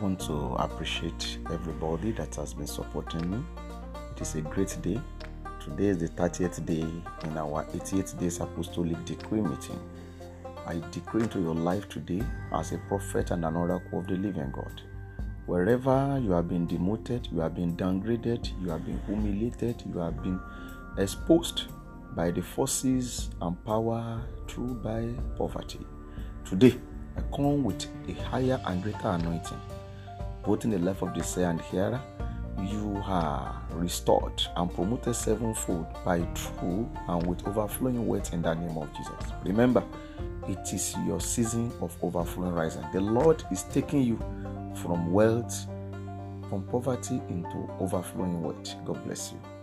want to appreciate everybody that has been supporting me. It is a great day. Today is the 30th day in our 88 days apostolic decree meeting. I decree into your life today as a prophet and an oracle of the living God. Wherever you have been demoted, you have been downgraded, you have been humiliated, you have been exposed by the forces and power through by poverty. Today, Come with a higher and greater anointing, both in the life of the seer and hearer. You are restored and promoted sevenfold by true and with overflowing wealth in the name of Jesus. Remember, it is your season of overflowing rising. The Lord is taking you from wealth, from poverty into overflowing wealth. God bless you.